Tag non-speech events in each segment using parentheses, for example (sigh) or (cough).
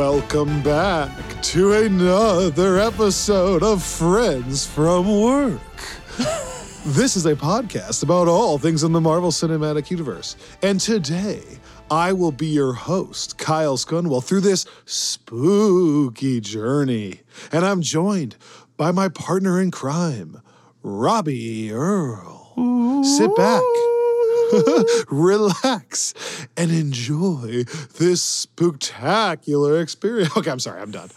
Welcome back to another episode of Friends from Work. (laughs) this is a podcast about all things in the Marvel Cinematic Universe. And today, I will be your host, Kyle Scunwell, through this spooky journey. And I'm joined by my partner in crime, Robbie Earl. Sit back. (laughs) relax and enjoy this spectacular experience. (laughs) Okay, I'm sorry, I'm done.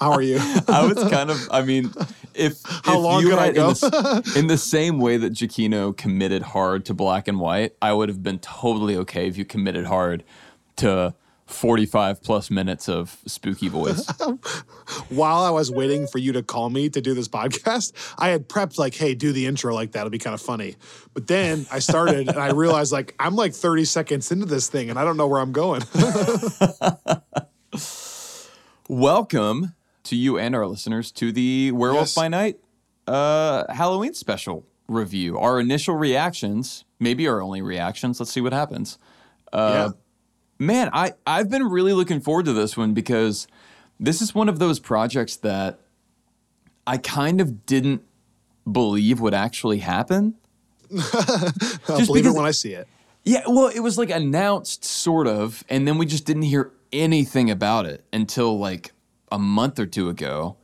How are you? (laughs) I was kind of, I mean, if How if long you could I go? In the, in the same way that Giacchino committed hard to black and white, I would have been totally okay if you committed hard to 45 plus minutes of spooky voice. (laughs) While I was waiting for you to call me to do this podcast, I had prepped like, "Hey, do the intro like that. It'll be kind of funny." But then I started and I realized like I'm like 30 seconds into this thing and I don't know where I'm going. (laughs) Welcome to you and our listeners to the Werewolf Yes. by Night uh, Halloween special review. Our initial reactions, maybe our only reactions. Let's see what happens. yeah. Man, I, I've been really looking forward to this one because this is one of those projects that I kind of didn't believe would actually happen. (laughs) I'll just believe it when I see it. Yeah, well, it was like announced, sort of, and then we just didn't hear anything about it until like a month or two ago.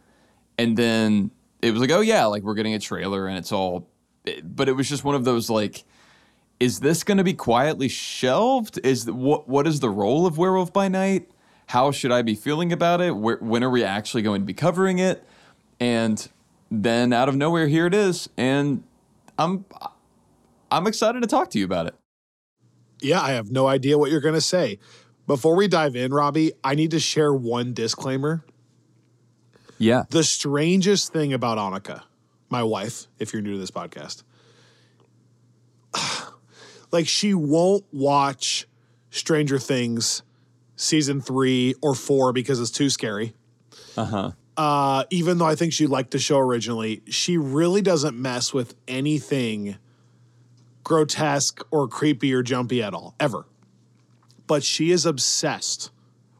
And then it was like, oh, yeah, like we're getting a trailer and it's all. but it was just one of those like, is this going to be quietly shelved? Is the, what what is the role of Werewolf by Night? How should I be feeling about it? Where, when are we actually going to be covering it? And then out of nowhere, here it is, and I'm I'm excited to talk to you about it. Yeah, I have no idea what you're going to say. Before we dive in, Robbie, I need to share one disclaimer. Yeah. The strangest thing about Annika, my wife, if you're new to this podcast, like she won't watch Stranger Things season three or four because it's too scary. Uh-huh. Uh, even though I think she liked the show originally, she really doesn't mess with anything grotesque or creepy or jumpy at all, ever. But she is obsessed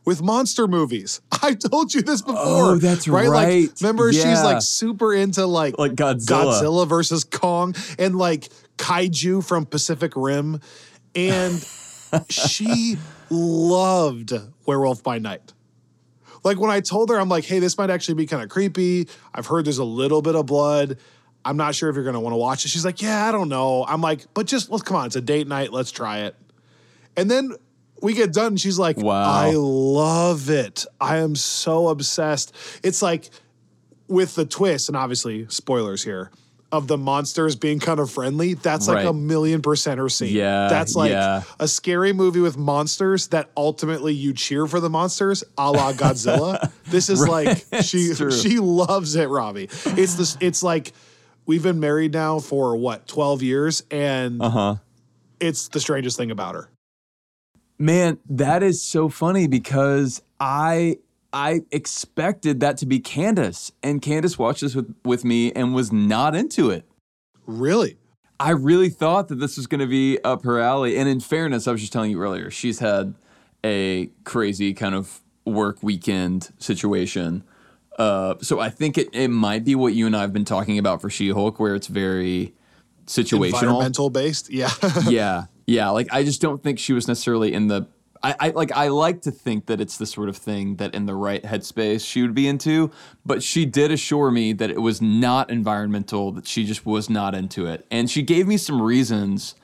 with monster movies. (laughs) I told you this before. Oh, that's Like, right. remember, she's like super into like, Like Godzilla. Godzilla versus Kong and like kaiju from Pacific Rim. And she loved Werewolf by Night. Like when I told her, I'm like, hey, this might actually be kind of creepy. I've heard there's a little bit of blood. I'm not sure if you're gonna want to watch it. She's like, yeah, I don't know. I'm like, but just let's come on, it's a date night, let's try it. And then we get done, and she's like, Wow. I love it. I am so obsessed. It's like with the twist, and obviously spoilers here, of the monsters being kind of friendly. That's like Right. a million percent her scene. Yeah, That's like yeah. a scary movie with monsters that ultimately you cheer for the monsters, a la Godzilla. (laughs) this is like she (laughs) she loves it, Robbie. It's this. It's like we've been married now for what twelve years, and Uh-huh. it's the strangest thing about her. Man, that is so funny because I I expected that to be Candace, and Candace watched this with, with me and was not into it. Really? I really thought that this was going to be up her alley. And in fairness, I was just telling you earlier, she's had a crazy kind of work weekend situation. Uh, so I think it, it might be what you and I have been talking about for She Hulk, where it's very situational. Environmental based? Yeah. (laughs) yeah, yeah. Like I just don't think she was necessarily in the. I, I like. I like to think that it's the sort of thing that in the right headspace she would be into. But she did assure me that it was not environmental. That she just was not into it, and she gave me some reasons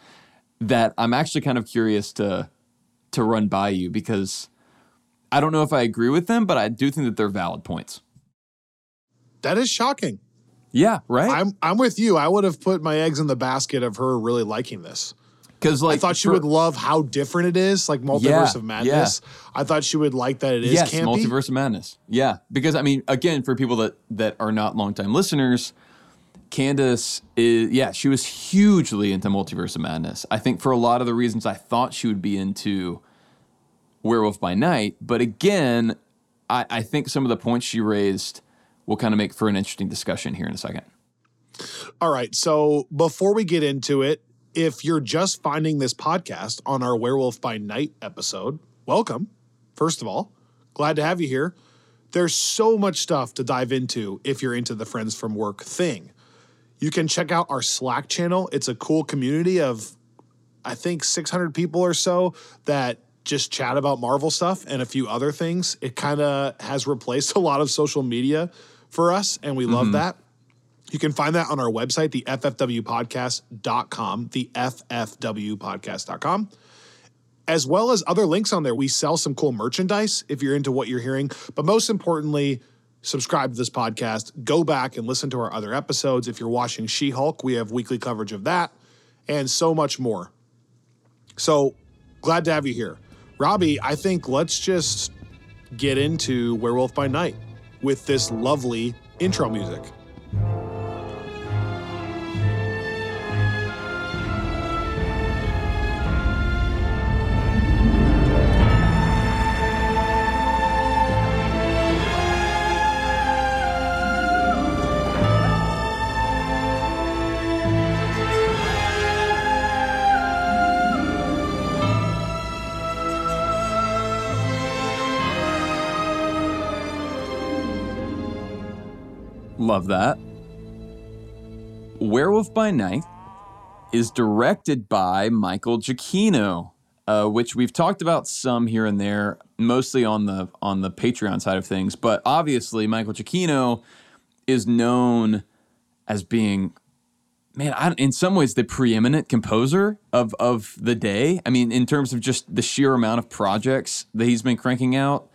that I'm actually kind of curious to to run by you because I don't know if I agree with them, but I do think that they're valid points. That is shocking. Yeah, right. I'm I'm with you. I would have put my eggs in the basket of her really liking this. Because like I thought she for- would love how different it is, like multiverse Yeah, of madness. I thought she would like that it is yes, campy. multiverse of madness. Yeah, because I mean, again, for people that that are not longtime listeners, Candace is yeah, she was hugely into multiverse of madness. I think for a lot of the reasons I thought she would be into Werewolf by Night, but again, I, I think some of the points she raised will kind of make for an interesting discussion here in a second. All right. So before we get into it, if you're just finding this podcast on our Werewolf by Night episode, welcome. First of all, glad to have you here. There's so much stuff to dive into if you're into the Friends from Work thing. You can check out our Slack channel. It's a cool community of, I think, 600 people or so that just chat about Marvel stuff and a few other things. It kind of has replaced (laughs) a lot of social media for us, and we love mm-hmm. that. You can find that on our website, the ffwpodcast.com, the ffwpodcast.com, as well as other links on there. We sell some cool merchandise if you're into what you're hearing. But most importantly, subscribe to this podcast. Go back and listen to our other episodes. If you're watching She Hulk, we have weekly coverage of that and so much more. So glad to have you here. Robbie, I think let's just get into Werewolf by Night with this lovely intro music. Love that. Werewolf by Night is directed by Michael Giacchino, uh, which we've talked about some here and there, mostly on the on the Patreon side of things. But obviously, Michael Giacchino is known as being, man, I, in some ways, the preeminent composer of of the day. I mean, in terms of just the sheer amount of projects that he's been cranking out.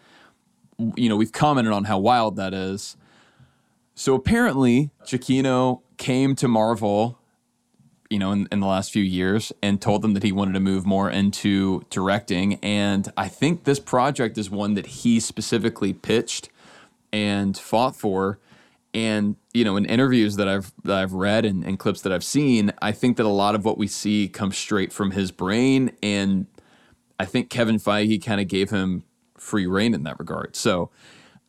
You know, we've commented on how wild that is. So apparently, Giacchino came to Marvel, you know, in, in the last few years and told them that he wanted to move more into directing. And I think this project is one that he specifically pitched and fought for. And you know, in interviews that I've that I've read and, and clips that I've seen, I think that a lot of what we see comes straight from his brain. And I think Kevin Feige kind of gave him free reign in that regard. So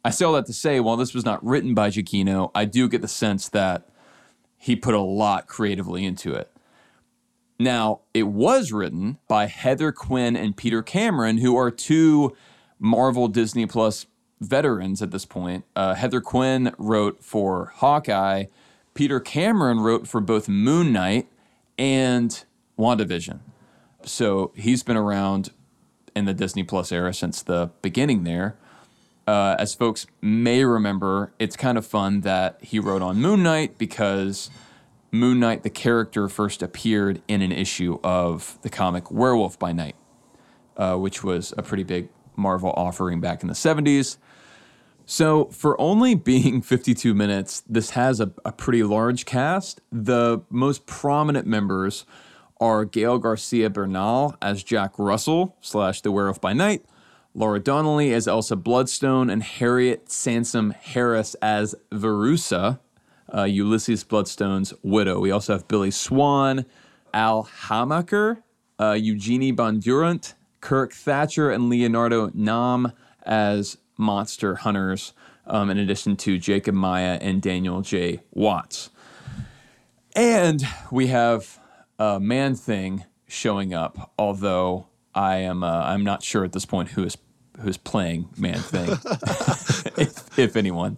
I say all that to say, while this was not written by Giacchino, I do get the sense that he put a lot creatively into it. Now, it was written by Heather Quinn and Peter Cameron, who are two Marvel Disney Plus veterans at this point. Uh, Heather Quinn wrote for Hawkeye, Peter Cameron wrote for both Moon Knight and WandaVision. So he's been around in the Disney Plus era since the beginning there. Uh, as folks may remember, it's kind of fun that he wrote on Moon Knight because Moon Knight, the character, first appeared in an issue of the comic Werewolf by Night, uh, which was a pretty big Marvel offering back in the 70s. So, for only (laughs) being 52 minutes, this has a, a pretty large cast. The most prominent members are Gael García Bernal as Jack Russell slash the Werewolf by Night, Laura Donnelly as Elsa Bloodstone, and Harriet Sansom Harris as Verussa, uh, Ulysses Bloodstone's widow. We also have Billy Swan, Al Hamacher, uh, Eugenie Bondurant, Kirk Thatcher, and Leonardo Nam as monster hunters, um, in addition to Jacob Maya and Daniel J. Watts. And we have uh, Man Thing showing up, although I am uh, I'm not sure at this point who is who's playing Man Thing, (laughs) if, if anyone.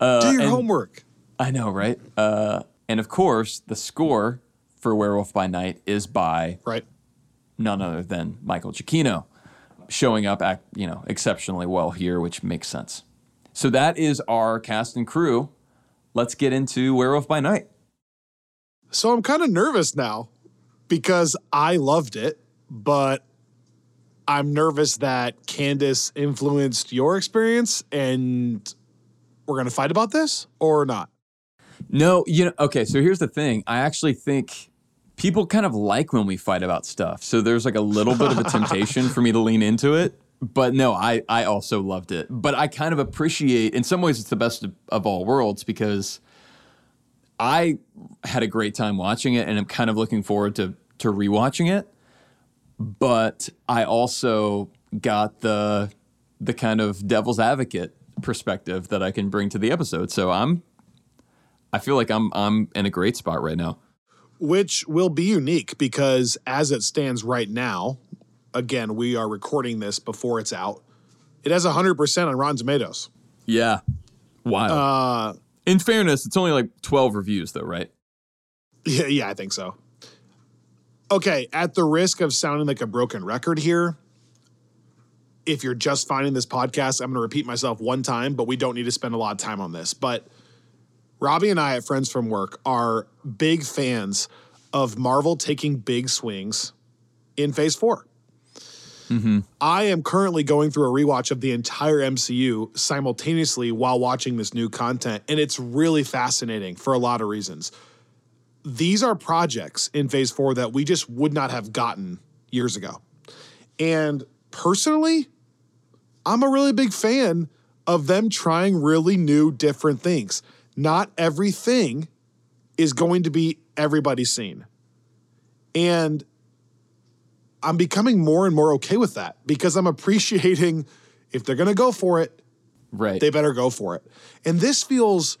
Do your and- homework. I know, right? Uh, and of course, the score for Werewolf by Night is by Right. none other than Michael Giacchino, showing up, act, you know, exceptionally well here, which makes sense. So that is our cast and crew. Let's get into Werewolf by Night. So I'm kind of nervous now because I loved it, but I'm nervous that Candace influenced your experience and we're going to fight about this or not. No, you know, okay, so here's the thing. I actually think people kind of like when we fight about stuff. So there's like a little bit of a temptation for me to lean into it. But no, I, I also loved it. But I kind of appreciate, in some ways, it's the best of, of all worlds because I had a great time watching it and I'm kind of looking forward to, to rewatching it. But I also got the the kind of devil's advocate perspective that I can bring to the episode. So I'm I feel like I'm I'm in a great spot right now. Which will be unique because as it stands right now, again, we are recording this before it's out. It has 100% on Rotten Tomatoes. Yeah. Wow. Uh, in fairness, it's only like 12 reviews though, right? yeah, yeah, I think so. Okay, at the risk of sounding like a broken record here, if you're just finding this podcast, I'm going to repeat myself one time, but we don't need to spend a lot of time on this. But Robbie and I at Friends from Work are big fans of Marvel taking big swings in Phase 4. Mm-hmm. I am currently going through a rewatch of the entire MCU simultaneously while watching this new content, and it's really fascinating for a lot of reasons. These are projects in Phase 4 that we just would not have gotten years ago. And personally, I'm a really big fan of them trying really new, different things. Not everything is going to be everybody's scene. And I'm becoming more and more okay with that because I'm appreciating if they're going to go for it, Right. they better go for it. And this feels,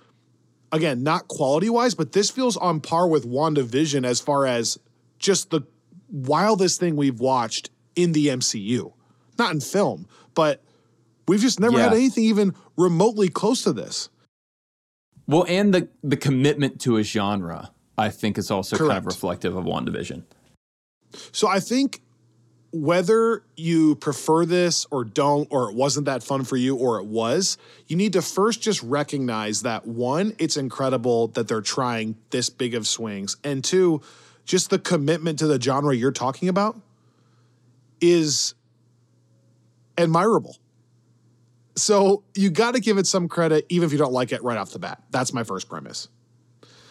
again, not quality wise, but this feels on par with WandaVision as far as just the wildest thing we've watched in the MCU. Not in film, but we've just never had anything even remotely close to this. well, and the the commitment to a genre, I think is also kind of reflective of WandaVision. So I think whether you prefer this or don't, or it wasn't that fun for you, or it was, you need to first just recognize that one, it's incredible that they're trying this big of swings, and two, just the commitment to the genre you're talking about is admirable. So you got to give it some credit, even if you don't like it right off the bat. That's my first premise.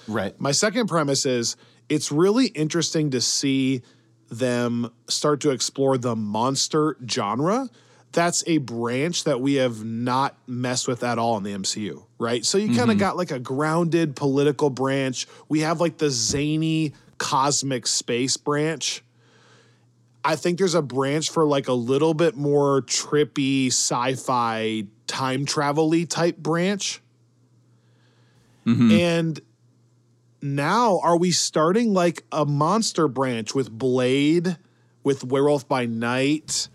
Right. My second premise is it's really interesting to see them start to explore the monster genre. That's a branch that we have not messed with at all in the MCU, right? So you kind of mm-hmm. got like a grounded political branch. We have like the zany cosmic space branch. I think there's a branch for like a little bit more trippy sci-fi time travel-y type branch. Mm-hmm. And now are we starting like a monster branch with Blade, with Werewolf by Night?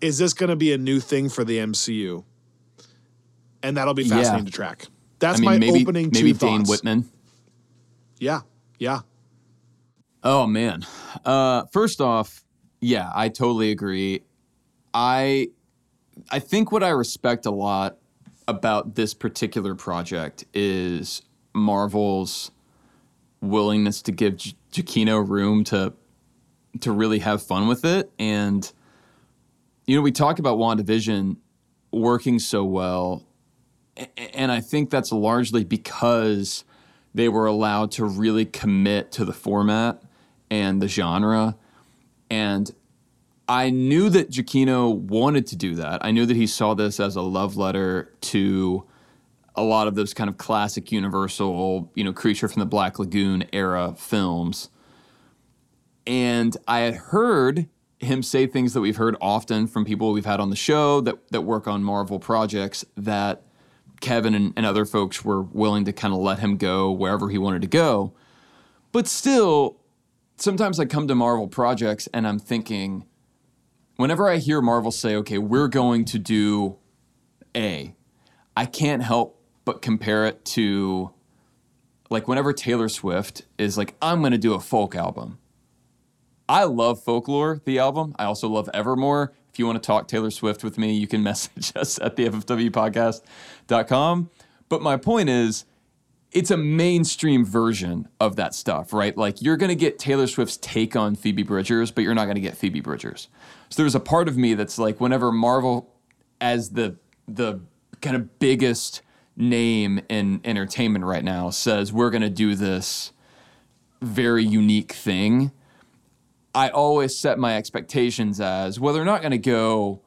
Is this going to be a new thing for the MCU? And that'll be fascinating Yeah. to track. That's I mean, my maybe opening maybe two Dane thoughts. Whitman. Yeah, yeah. Oh man. Uh, first off, yeah, I totally agree. I I think what I respect a lot about this particular project is Marvel's willingness to give Gi- Giacchino room to to really have fun with it and you know we talk about WandaVision working so well and I think that's largely because they were allowed to really commit to the format and the genre. And I knew that Giacchino wanted to do that. I knew that he saw this as a love letter to a lot of those kind of classic Universal, you know, Creature from the Black Lagoon era films. And I had heard him say things that we've heard often from people we've had on the show that, that work on Marvel projects that Kevin and, and other folks were willing to kind of let him go wherever he wanted to go. But still, sometimes I come to Marvel projects and I'm thinking, whenever I hear Marvel say, okay, we're going to do A, I can't help but compare it to like whenever Taylor Swift is like, I'm going to do a folk album. I love Folklore, the album. I also love Evermore. If you want to talk Taylor Swift with me, you can (laughs) message us at the FFWpodcast.com. But my point is, it's a mainstream version of that stuff, right? Like you're going to get Taylor Swift's take on Phoebe Bridgers, but you're not going to get Phoebe Bridgers. So there's a part of me that's like whenever Marvel as the the kind of biggest name in entertainment right now says we're going to do this very unique thing, I always set my expectations as well they're not going to go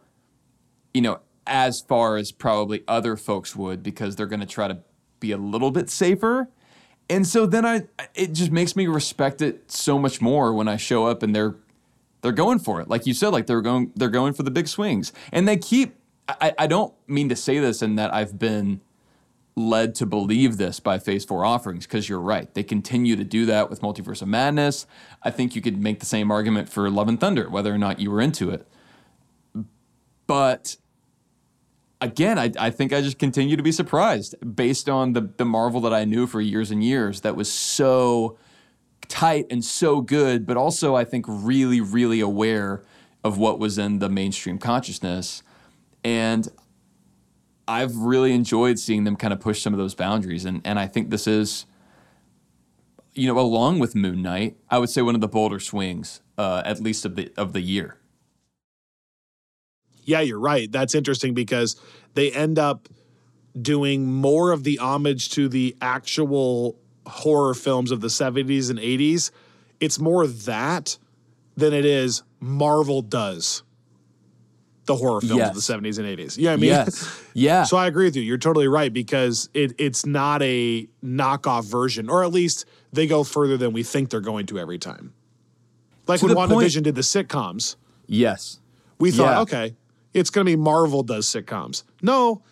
you know as far as probably other folks would because they're going to try to be a little bit safer. And so then I it just makes me respect it so much more when I show up and they're they're going for it. Like you said, like they're going they're going for the big swings. And they keep I, I don't mean to say this in that I've been led to believe this by Phase 4 offerings, because you're right. They continue to do that with Multiverse of Madness. I think you could make the same argument for Love and Thunder, whether or not you were into it. But again, I, I think I just continue to be surprised based on the, the Marvel that I knew for years and years that was so tight and so good, but also I think really, really aware of what was in the mainstream consciousness. And I've really enjoyed seeing them kind of push some of those boundaries. And, and I think this is, you know, along with Moon Knight, I would say one of the bolder swings, uh, at least of the of the year yeah, you're right. That's interesting because they end up doing more of the homage to the actual horror films of the 70s and 80s. It's more that than it is Marvel does the horror films yes. of the 70s and 80s. Yeah, I mean, yes. (laughs) yeah. so I agree with you. You're totally right because it it's not a knockoff version, or at least they go further than we think they're going to every time. Like to when WandaVision point, did the sitcoms. Yes. We thought, yeah. okay, it's going to be Marvel does sitcoms. No,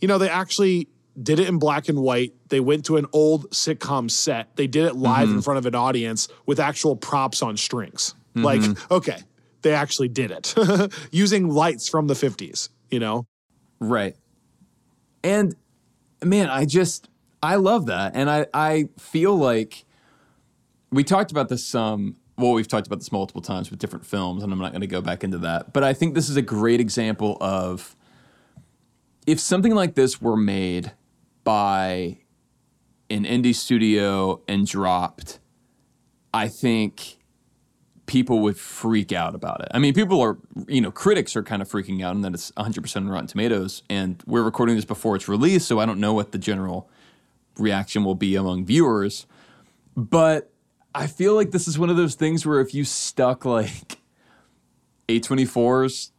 you know, they actually did it in black and white. They went to an old sitcom set. They did it live mm-hmm. in front of an audience with actual props on strings. Mm-hmm. Like, okay, they actually did it (laughs) using lights from the 50s, you know? Right. And man, I just, I love that. And I, I feel like we talked about this some well, we've talked about this multiple times with different films, and I'm not going to go back into that. But I think this is a great example of if something like this were made by an indie studio and dropped, I think people would freak out about it. I mean, people are, you know, critics are kind of freaking out and that it's 100% Rotten Tomatoes. And we're recording this before it's released, so I don't know what the general reaction will be among viewers. But I feel like this is one of those things where if you stuck like A24's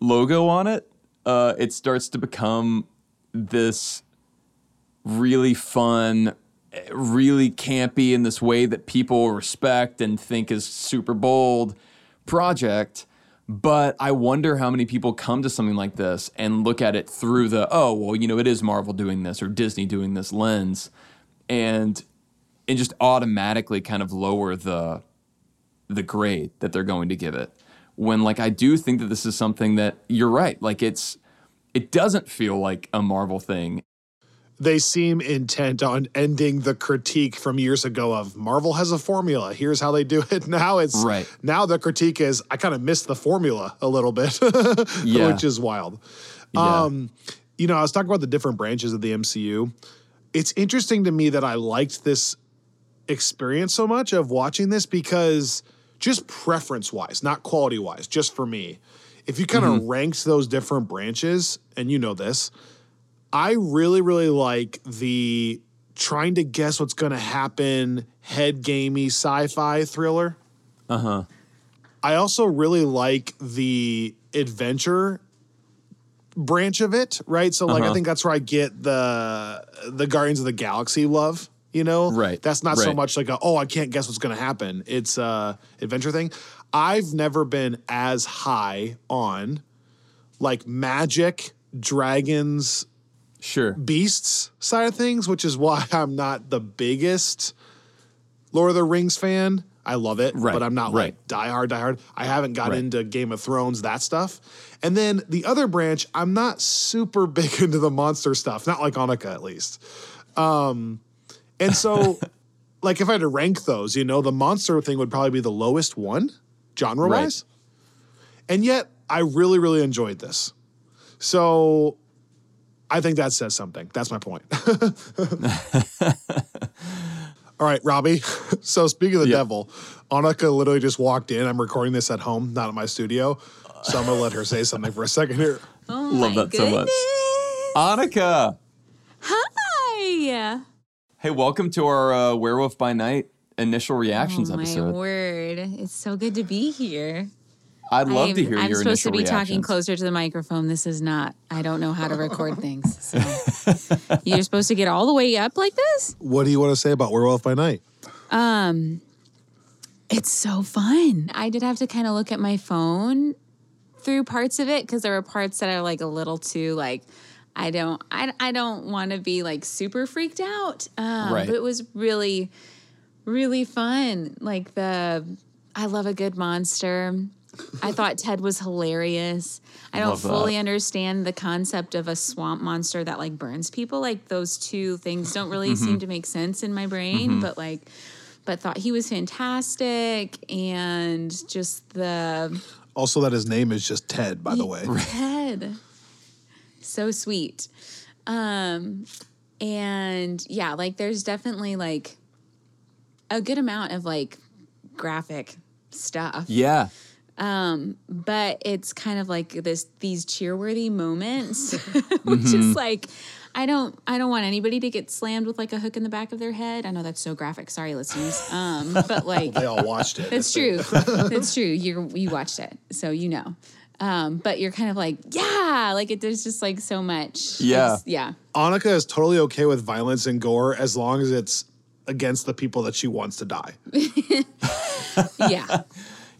logo on it, uh, it starts to become this really fun, really campy in this way that people respect and think is super bold project. But I wonder how many people come to something like this and look at it through the, oh, well, you know, it is Marvel doing this or Disney doing this lens. And and just automatically kind of lower the the grade that they're going to give it. When like I do think that this is something that you're right, like it's it doesn't feel like a Marvel thing. They seem intent on ending the critique from years ago of Marvel has a formula. Here's how they do (laughs) it. Now it's right. Now the critique is I kind of missed the formula a little bit, (laughs) yeah. which is wild. Yeah. Um, you know, I was talking about the different branches of the MCU. It's interesting to me that I liked this experience so much of watching this because just preference wise, not quality wise, just for me, if you kind of mm-hmm. ranked those different branches, and you know this, I really, really like the trying to guess what's going to happen, head gamey sci fi thriller. Uh huh. I also really like the adventure branch of it, right? So like uh-huh. I think that's where I get the the Guardians of the Galaxy love you know right that's not right. so much like a, oh i can't guess what's going to happen it's a adventure thing i've never been as high on like magic dragons sure beasts side of things which is why (laughs) i'm not the biggest lord of the rings fan i love it right. but i'm not right. like die hard die hard i haven't got right. into game of thrones that stuff and then the other branch i'm not super (laughs) big into the monster stuff not like Annika at least um and so, (laughs) like, if I had to rank those, you know, the monster thing would probably be the lowest one, genre wise. And yet, I really, really enjoyed this. So, I think that says something. That's my point. (laughs) All right, Robbie. (laughs) So speaking of the Yeah. devil, Annika literally just walked in. I'm recording this at home, not at my studio. So I'm gonna let her say something for a second here. Oh Love my that so much. goodness. Annika. Hi. Hey, welcome to our uh, Werewolf by Night initial reactions oh my episode. word! It's so good to be here. I'd love I'm, to hear I'm your supposed to initial be talking closer to the microphone. This is not. I don't know how to record things. (laughs) So you're supposed to get all the way up like this. What do you want to say about Werewolf by Night? Um, It's so fun. I did have to kind of look at my phone through parts of it because there were parts that are like a little too like I don't I, I don't want to be like super freaked out. Um, Right. But it was really really fun. Like the I love a good monster. I thought Ted was hilarious. I don't Love that. fully understand the concept of a swamp monster that like burns people. Like those two things don't really Mm-hmm. seem to make sense in my brain, but like but thought he was fantastic and just the Also, that his name is just Ted, by the way. (laughs) Ted. So sweet. Um and yeah, like there's definitely like a good amount of like graphic stuff. Yeah. But it's kind of like this these cheerworthy moments (laughs) (laughs) which Mm-hmm. is like I don't I don't want anybody to get slammed with like a hook in the back of their head. I know that's so graphic. Sorry listeners. Um (laughs) but like They all watched it. That's true. That's true. You you watched it, so you know. Um, but you're kind of like, yeah, like it. There's just like so much. Yeah. It's- yeah. Annika is totally okay with violence and gore as long as it's against the people that she wants to die. Yeah.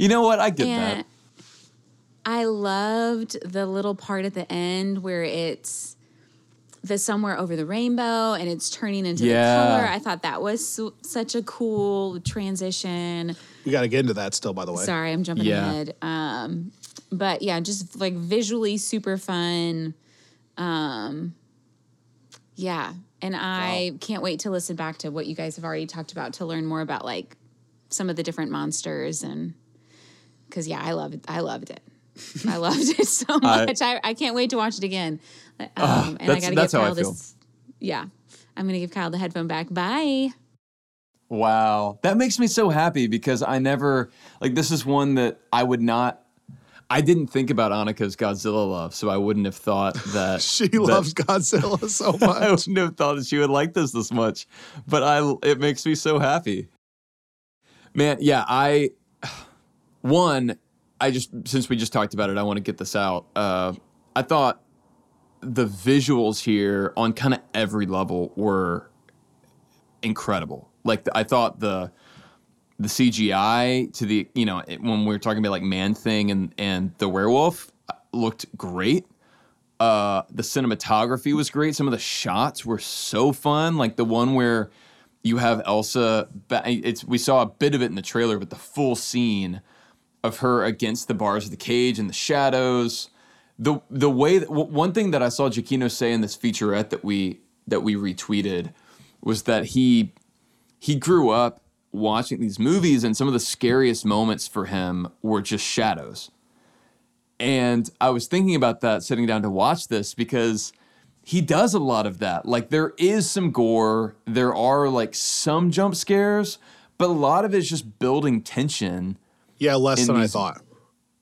You know what? I get and that. I loved the little part at the end where it's the somewhere over the rainbow and it's turning into Yeah. the color. I thought that was su- such a cool transition. We got to get into that still, by the way. Sorry, I'm jumping Yeah. ahead. Um, but yeah, just like visually super fun. Um, yeah, and I can't wait to listen back to what you guys have already talked about to learn more about like some of the different monsters and because yeah, I loved I loved it. I loved it so (laughs) much. I, I can't wait to watch it again. Um, and I that's- gotta give that's how I Kyle feel. this. Yeah, I'm gonna give Kyle the headphone back. Bye. Wow. That makes me so happy because I never, like, this is one that I would not, I didn't think about Annika's Godzilla love, so I wouldn't have thought (laughs) that. She that- loves Godzilla (laughs) so much. I wouldn't have thought that she would like this this much, but I it makes me so happy. Man, yeah, I one I just since we just talked about it, I want to get this out. Uh, I thought the visuals here on kind of every level were incredible. Like I thought the the CGI to the you know it- when we were talking about like Man Thing and and the werewolf uh, looked great. Uh, the cinematography was great. Some of the shots were so fun. Like the one where you have Elsa. It's we saw a bit of it in the trailer, but the full scene of her against the bars of the cage and the shadows. The the way that w- one thing that I saw Giacchino say in this featurette that we that we retweeted was that he he grew up watching these movies and some of the scariest moments for him were just shadows. And I was thinking about that sitting down to watch this because he does a lot of that. Like there is some gore, there are like some jump scares, but a lot of it is just building tension. Yeah, less than I thought.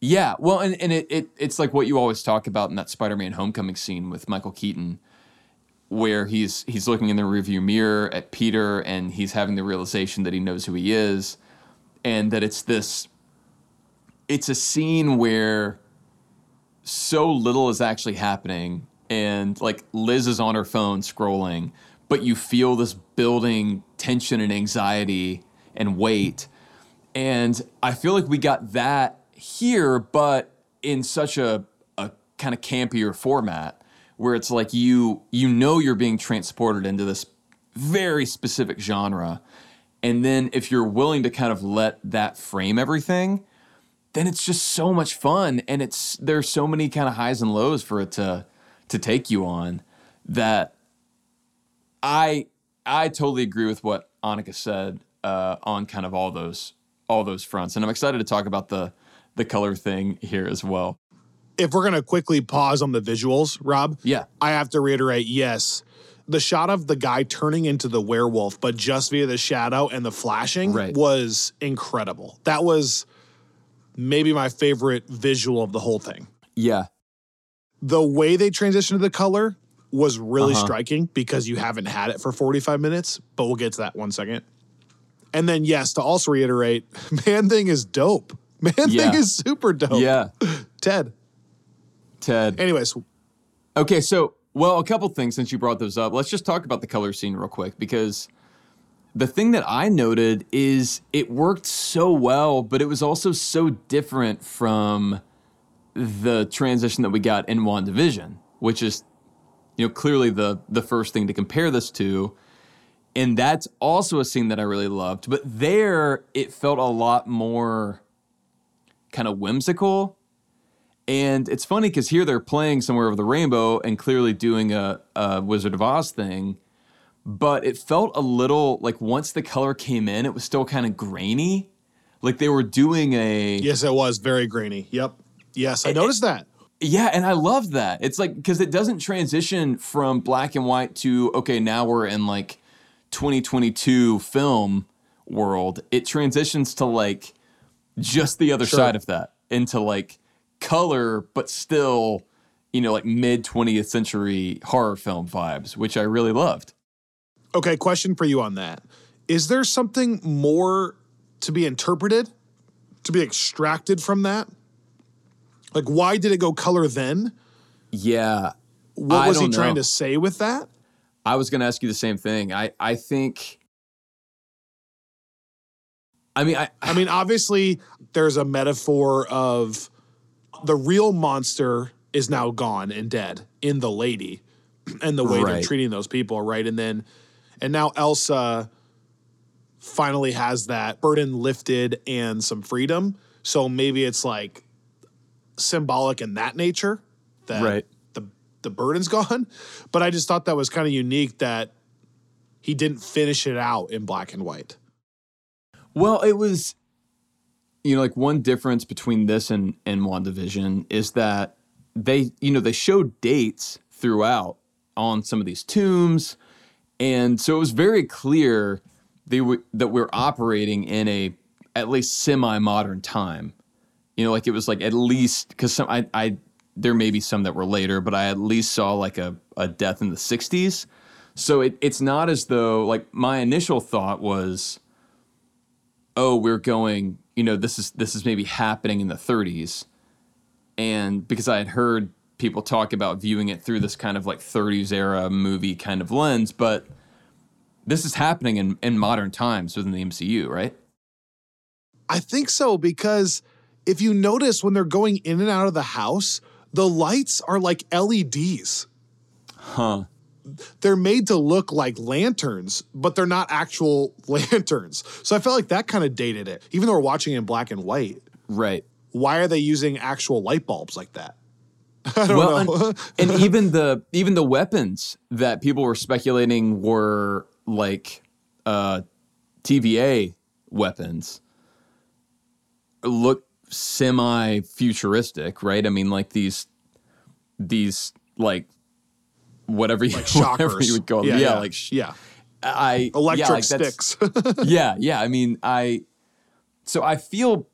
Yeah, well, and, and it, it it's like what you always talk about in that Spider-Man Homecoming scene with Michael Keaton, where he's he's looking in the rearview mirror at Peter and he's having the realization that he knows who he is, and that it's this. It's a scene where so little is actually happening, and like Liz is on her phone scrolling, but you feel this building tension and anxiety and weight. And I feel like we got that here, but in such a, a kind of campier format where it's like you you know you're being transported into this very specific genre. And then if you're willing to kind of let that frame everything, then it's just so much fun. And it's there's so many kind of highs and lows for it to to take you on that I I totally agree with what Annika said uh, on kind of all those all those fronts, and I'm excited to talk about the the color thing here as well. If we're gonna quickly pause on the visuals, Rob, Yeah, I have to reiterate, yes, the shot of the guy turning into the werewolf, but just via the shadow and the flashing Right. was incredible. That was maybe my favorite visual of the whole thing. Yeah. The way they transitioned to the color was really Uh-huh. striking because you haven't had it for 45 minutes, but we'll get to that one second. And then, yes, to also reiterate, (laughs) Man Thing is dope. Man Yeah. Thing is super dope. Yeah. (laughs) Ted. Ted. Anyways, Okay, so well, a couple things since you brought those up. Let's just talk about the color scene real quick because the thing that I noted is it worked so well, but it was also so different from the transition that we got in WandaVision, which is you know clearly the the first thing to compare this to. And that's also a scene that I really loved. But there it felt a lot more kind of whimsical and it's funny because here they're playing somewhere over the rainbow and clearly doing a, a Wizard of Oz thing. But it felt a little like once the color came in, it was still kind of grainy. Like they were doing a. yes, it was very grainy. Yep. Yes, I noticed that. Yeah, and I love that. It's like because it doesn't transition from black and white to okay, now we're in like 2022 film world. It transitions to like just the other Sure. side of that into like color, but still, you know, like mid 20th century horror film vibes, which I really loved. Okay, question for you on that. Is there something more to be interpreted, to be extracted from that? Like, why did it go color then? Yeah, What I was he don't trying to say with that? I was going to ask you the same thing. I I think. I mean, I I mean, obviously, there's a metaphor of the real monster is now gone and dead in the lady and the way they're treating those people, right? And then, and now Elsa finally has that burden lifted and some freedom. So maybe it's like symbolic in that nature that Right. The, burden's (laughs) gone. But I just thought that was kind of unique that he didn't finish it out in black and white. Well, it was, you know, like one difference between this and and WandaVision is that they, you know, they showed dates throughout on some of these tombs, and so it was very clear they were, that we're operating in a at least semi-modern time. You know, like it was like at least because some I I there may be some that were later, but I at least saw like a a death in the '60s. So it, it's not as though like my initial thought was oh we're going you know this is this is maybe happening in the 30s and because i had heard people talk about viewing it through this kind of like 30s era movie kind of lens but this is happening in, in modern times within the mcu right I think so because if you notice when they're going in and out of the house, the lights are like LEDs. huh They're made to look like lanterns, but they're not actual (laughs) lanterns. So I felt like that kind of dated it. Even though we're watching it in black and white, right why are they using actual light bulbs like that? (laughs) I don't well know. and, (laughs) and even the even the weapons that people were speculating were like uh tva weapons look semi futuristic right i mean like these these like whatever you, (laughs) like whatever you would call them Yeah, yeah, yeah. like sh- yeah. i Electric yeah, like sticks. (laughs) yeah, yeah. I mean, I so I feel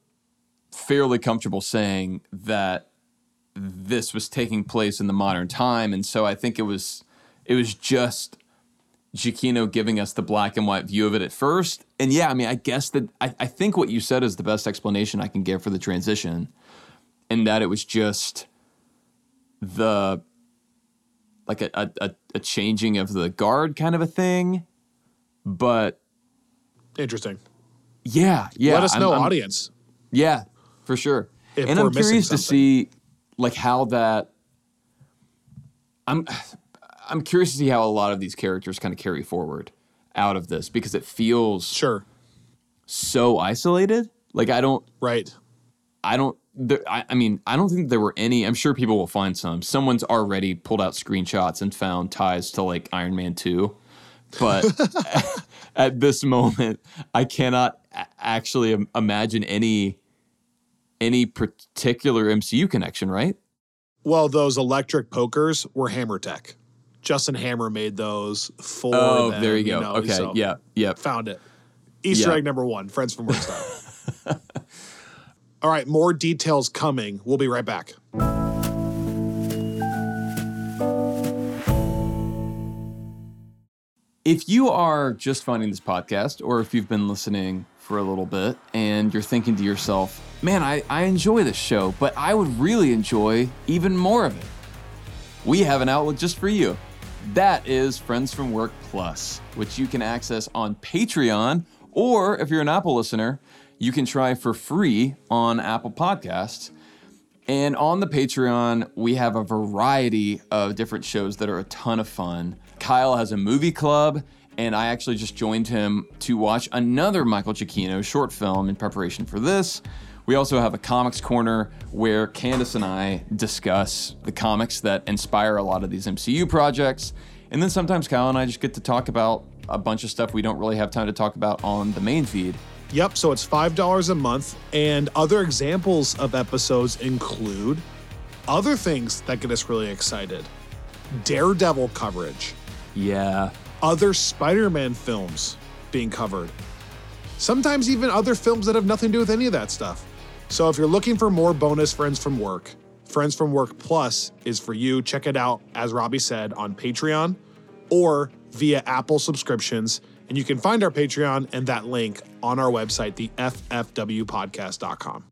fairly comfortable saying that this was taking place in the modern time, and so I think it was it was just Giacchino giving us the black and white view of it at first. And yeah, I mean, I guess that I, I think what you said is the best explanation I can give for the transition, and that it was just the like a, a, a, changing of the guard kind of a thing. But Interesting. yeah, yeah. Let us I'm- know, I'm- audience. Yeah, for sure. If and I'm curious to see like how that I'm I'm curious to see how a lot of these characters kind of carry forward out of this because it feels Sure. so isolated. Like I don't Right. I don't there, I, I mean I don't think there were any I'm sure people will find some. Someone's already pulled out screenshots and found ties to like Iron Man 2. But (laughs) at this moment I cannot actually imagine any any particular MCU connection, right? Well, those electric pokers were Hammer Tech. Justin Hammer made those for. Oh, them, there you go. know, okay. so yeah. Yep. Found it. Easter Yeah. egg number one. Friends from work style. All right, more details coming. We'll be right back. If you are just finding this podcast, or if you've been listening for a little bit and you're thinking to yourself, man, I, I enjoy this show, but I would really enjoy even more of it, we have an outlet just for you. That is Friends from Work Plus, which you can access on Patreon, or if you're an Apple listener, you can try for free on Apple Podcasts. And on the Patreon, we have a variety of different shows that are a ton of fun. Kyle has a movie club, and I actually just joined him to watch another Michael Giacchino short film in preparation for this. We also have a comics corner where Candace and I discuss the comics that inspire a lot of these MCU projects. And then sometimes Kyle and I just get to talk about a bunch of stuff we don't really have time to talk about on the main feed. Yep, so it's $5 a month, and other examples of episodes include other things that get us really excited Daredevil coverage, Yeah. other Spider Man films being covered, sometimes even other films that have nothing to do with any of that stuff. So if you're looking for more bonus Friends from Work, Friends from Work Plus is for you. Check it out, as Robbie said, on Patreon or via Apple subscriptions. And you can find our Patreon and that link on our website, the FFWpodcast.com.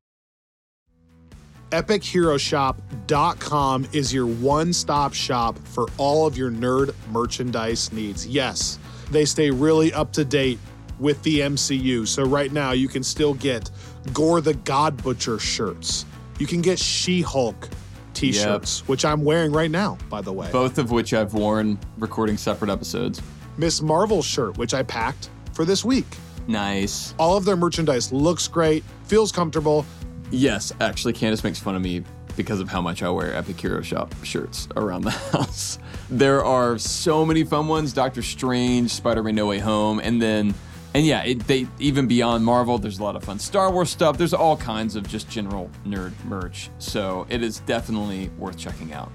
EpicHeroShop.com is your one stop shop for all of your nerd merchandise needs. Yes, they stay really up to date with the MCU. So, right now, you can still get Gorr the God Butcher shirts. You can get She Hulk t shirts, which I'm wearing right now, by the way. Both of which I've worn recording separate episodes. Miss Marvel shirt, which I packed for this week. Nice. All of their merchandise looks great, feels comfortable. Yes, actually, Candace makes fun of me because of how much I wear Epic Hero Shop shirts around the (laughs) house. There are so many fun ones Doctor Strange, Spider Man No Way Home, and then, and yeah, it, they even beyond Marvel, there's a lot of fun Star Wars stuff. There's all kinds of just general nerd merch. So it is definitely worth checking out.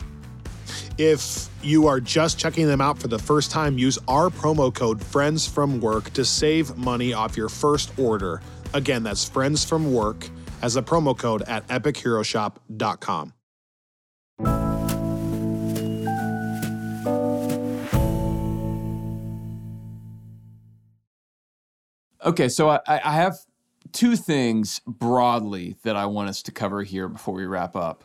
If you are just checking them out for the first time, use our promo code Friends from Work to save money off your first order. Again, that's Friends from Work as a promo code at epicheroshop.com. Okay, so I, I have two things broadly that I want us to cover here before we wrap up.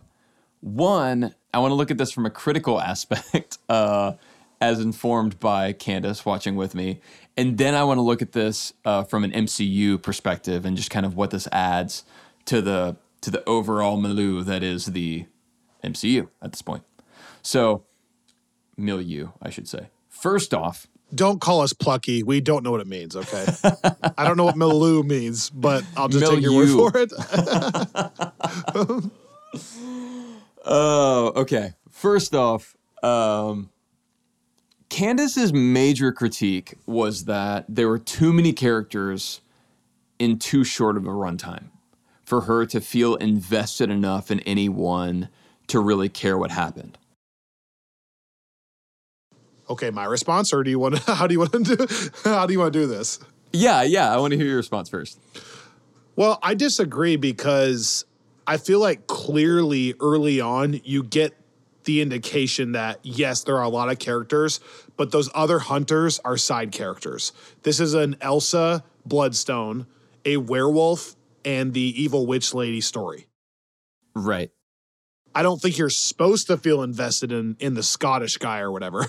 One, I want to look at this from a critical (laughs) aspect, uh, as informed by Candace watching with me. And then I want to look at this uh, from an MCU perspective and just kind of what this adds to the to the overall milieu that is the MCU at this point. So, milieu, I should say. First off, Don't call us plucky. We don't know what it means, okay? I don't know what milieu means, but I'll just take your word for it. (laughs) Oh, okay. First off, um, Candace's major critique was that there were too many characters in too short of a runtime for her to feel invested enough in anyone to really care what happened. Okay, my response, or do you want to, (laughs) how do you want to do, how do you want to do this? Yeah, yeah. I want to hear your response first. Well, I disagree because I feel like clearly early on you get the indication that yes, there are a lot of characters, but those other hunters are side characters. This is an Elsa Bloodstone, a werewolf, and the evil witch lady story. Right. I don't think you're supposed to feel invested in in the Scottish guy or whatever.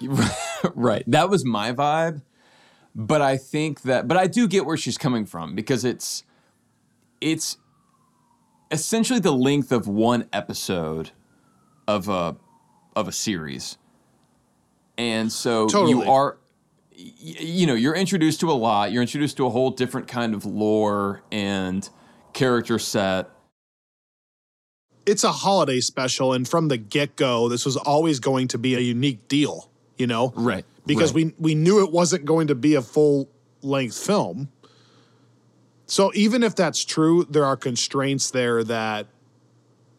(laughs) right. That was my vibe. But I think that but I do get where she's coming from because it's it's essentially the length of one episode of a of a series. And so Totally. you are you know, you're introduced to a lot. You're introduced to a whole different kind of lore and character set. It's a holiday special, and from the get go, this was always going to be a unique deal. You know, Right. because right. we we knew it wasn't going to be a full length film. So even if that's true, there are constraints there that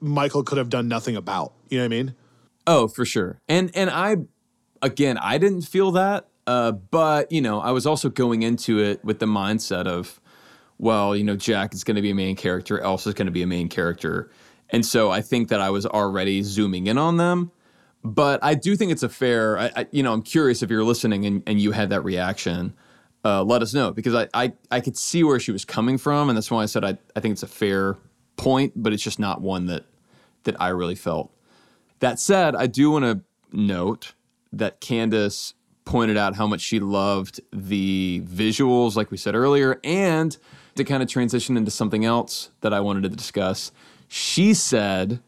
Michael could have done nothing about. You know what I mean? Oh, for sure. And and I again, I didn't feel that, uh, but you know, I was also going into it with the mindset of, well, you know, Jack is going to be a main character, Elsa's going to be a main character, and so I think that I was already zooming in on them. But I do think it's a fair, I, I, you know, I'm curious if you're listening and, and you had that reaction. Uh, let us know because I, I I could see where she was coming from, and that's why I said I, I think it's a fair point, but it's just not one that that I really felt. That said, I do want to note that Candace pointed out how much she loved the visuals, like we said earlier, and to kind of transition into something else that I wanted to discuss. She said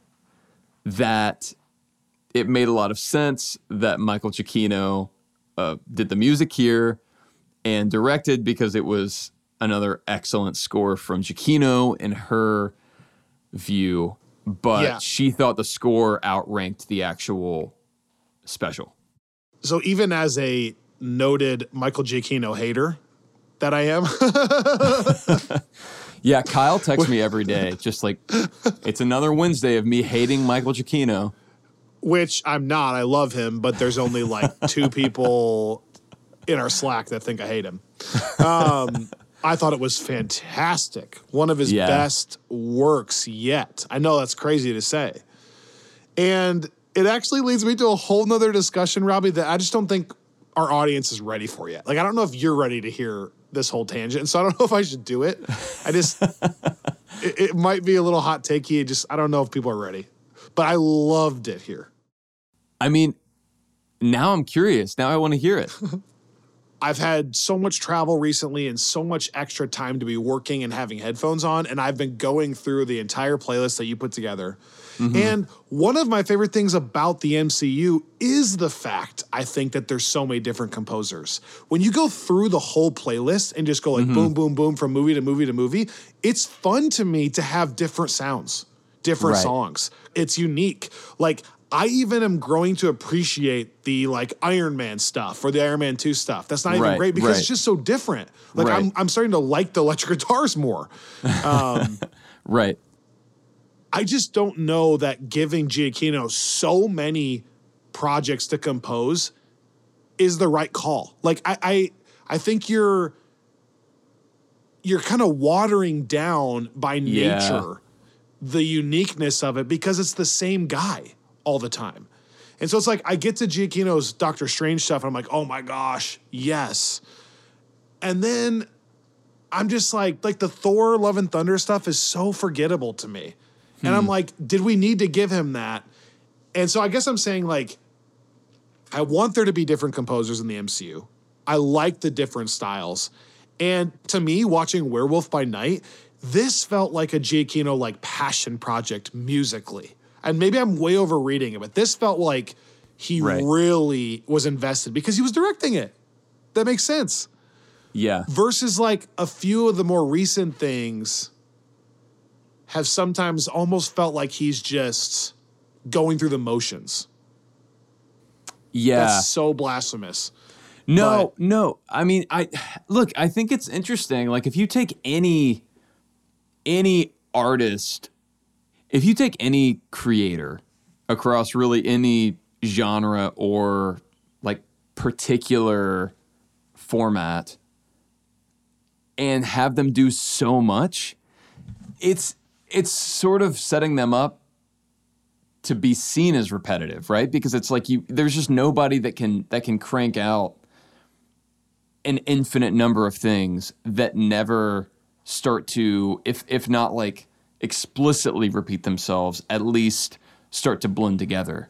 that it made a lot of sense that Michael Giacchino uh, did the music here and directed because it was another excellent score from Giacchino in her view. But Yeah. she thought the score outranked the actual special. So even as a noted Michael Giacchino hater that I am, (laughs) (laughs) Yeah, Kyle texts me every day, just like it's another Wednesday of me hating Michael Giacchino. which I'm not, I love him, but there's only like two people in our Slack that think I hate him. Um, I thought it was fantastic. One of his Yeah. best works yet. I know that's crazy to say. And it actually leads me to a whole nother discussion, Robbie, that I just don't think our audience is ready for yet. Like, I don't know if you're ready to hear this whole tangent. So I don't (laughs) know if I should do it. I just, (laughs) it, it might be a little hot takey. Just, I don't know if people are ready. But I loved it here. I mean, now I'm curious. Now I want to hear it. (laughs) I've had so much travel recently and so much extra time to be working and having headphones on. And I've been going through the entire playlist that you put together. Mm-hmm. And one of my favorite things about the MCU is the fact I think that there's so many different composers. When you go through the whole playlist and just go like mm-hmm. boom, boom, boom from movie to movie to movie, it's fun to me to have different sounds, different Right. songs. It's unique. Like, I even am growing to appreciate the like Iron Man stuff or the Iron Man 2 stuff. That's not even Right, great because right. it's just so different. Like Right. I'm I'm starting to like the electric (laughs) guitars more. Um, (laughs) right. I just don't know that giving Giacchino so many projects to compose is the right call. Like I I, I think you're you're kind of watering down by Yeah. nature the uniqueness of it because it's the same guy all the time. And so it's like I get to Giacchino's Doctor Strange stuff and I'm like, "Oh my gosh, yes." And then I'm just like, like the Thor Love and Thunder stuff is so forgettable to me. And I'm hmm. like, did we need to give him that? And so I guess I'm saying like, I want there to be different composers in the MCU. I like the different styles. And to me, watching Werewolf by Night, this felt like a Giacchino like passion project musically. And maybe I'm way overreading it, but this felt like he Right. really was invested because he was directing it. That makes sense Yeah. versus like a few of the more recent things have sometimes almost felt like he's just going through the motions. Yeah. That's so blasphemous. No, no. I mean, I look, I think it's interesting. Like if you take any any artist, if you take any creator across really any genre or like particular format and have them do so much, it's it's sort of setting them up to be seen as repetitive, right? Because it's like you there's just nobody that can that can crank out an infinite number of things that never start to if if not like explicitly repeat themselves, at least start to blend together.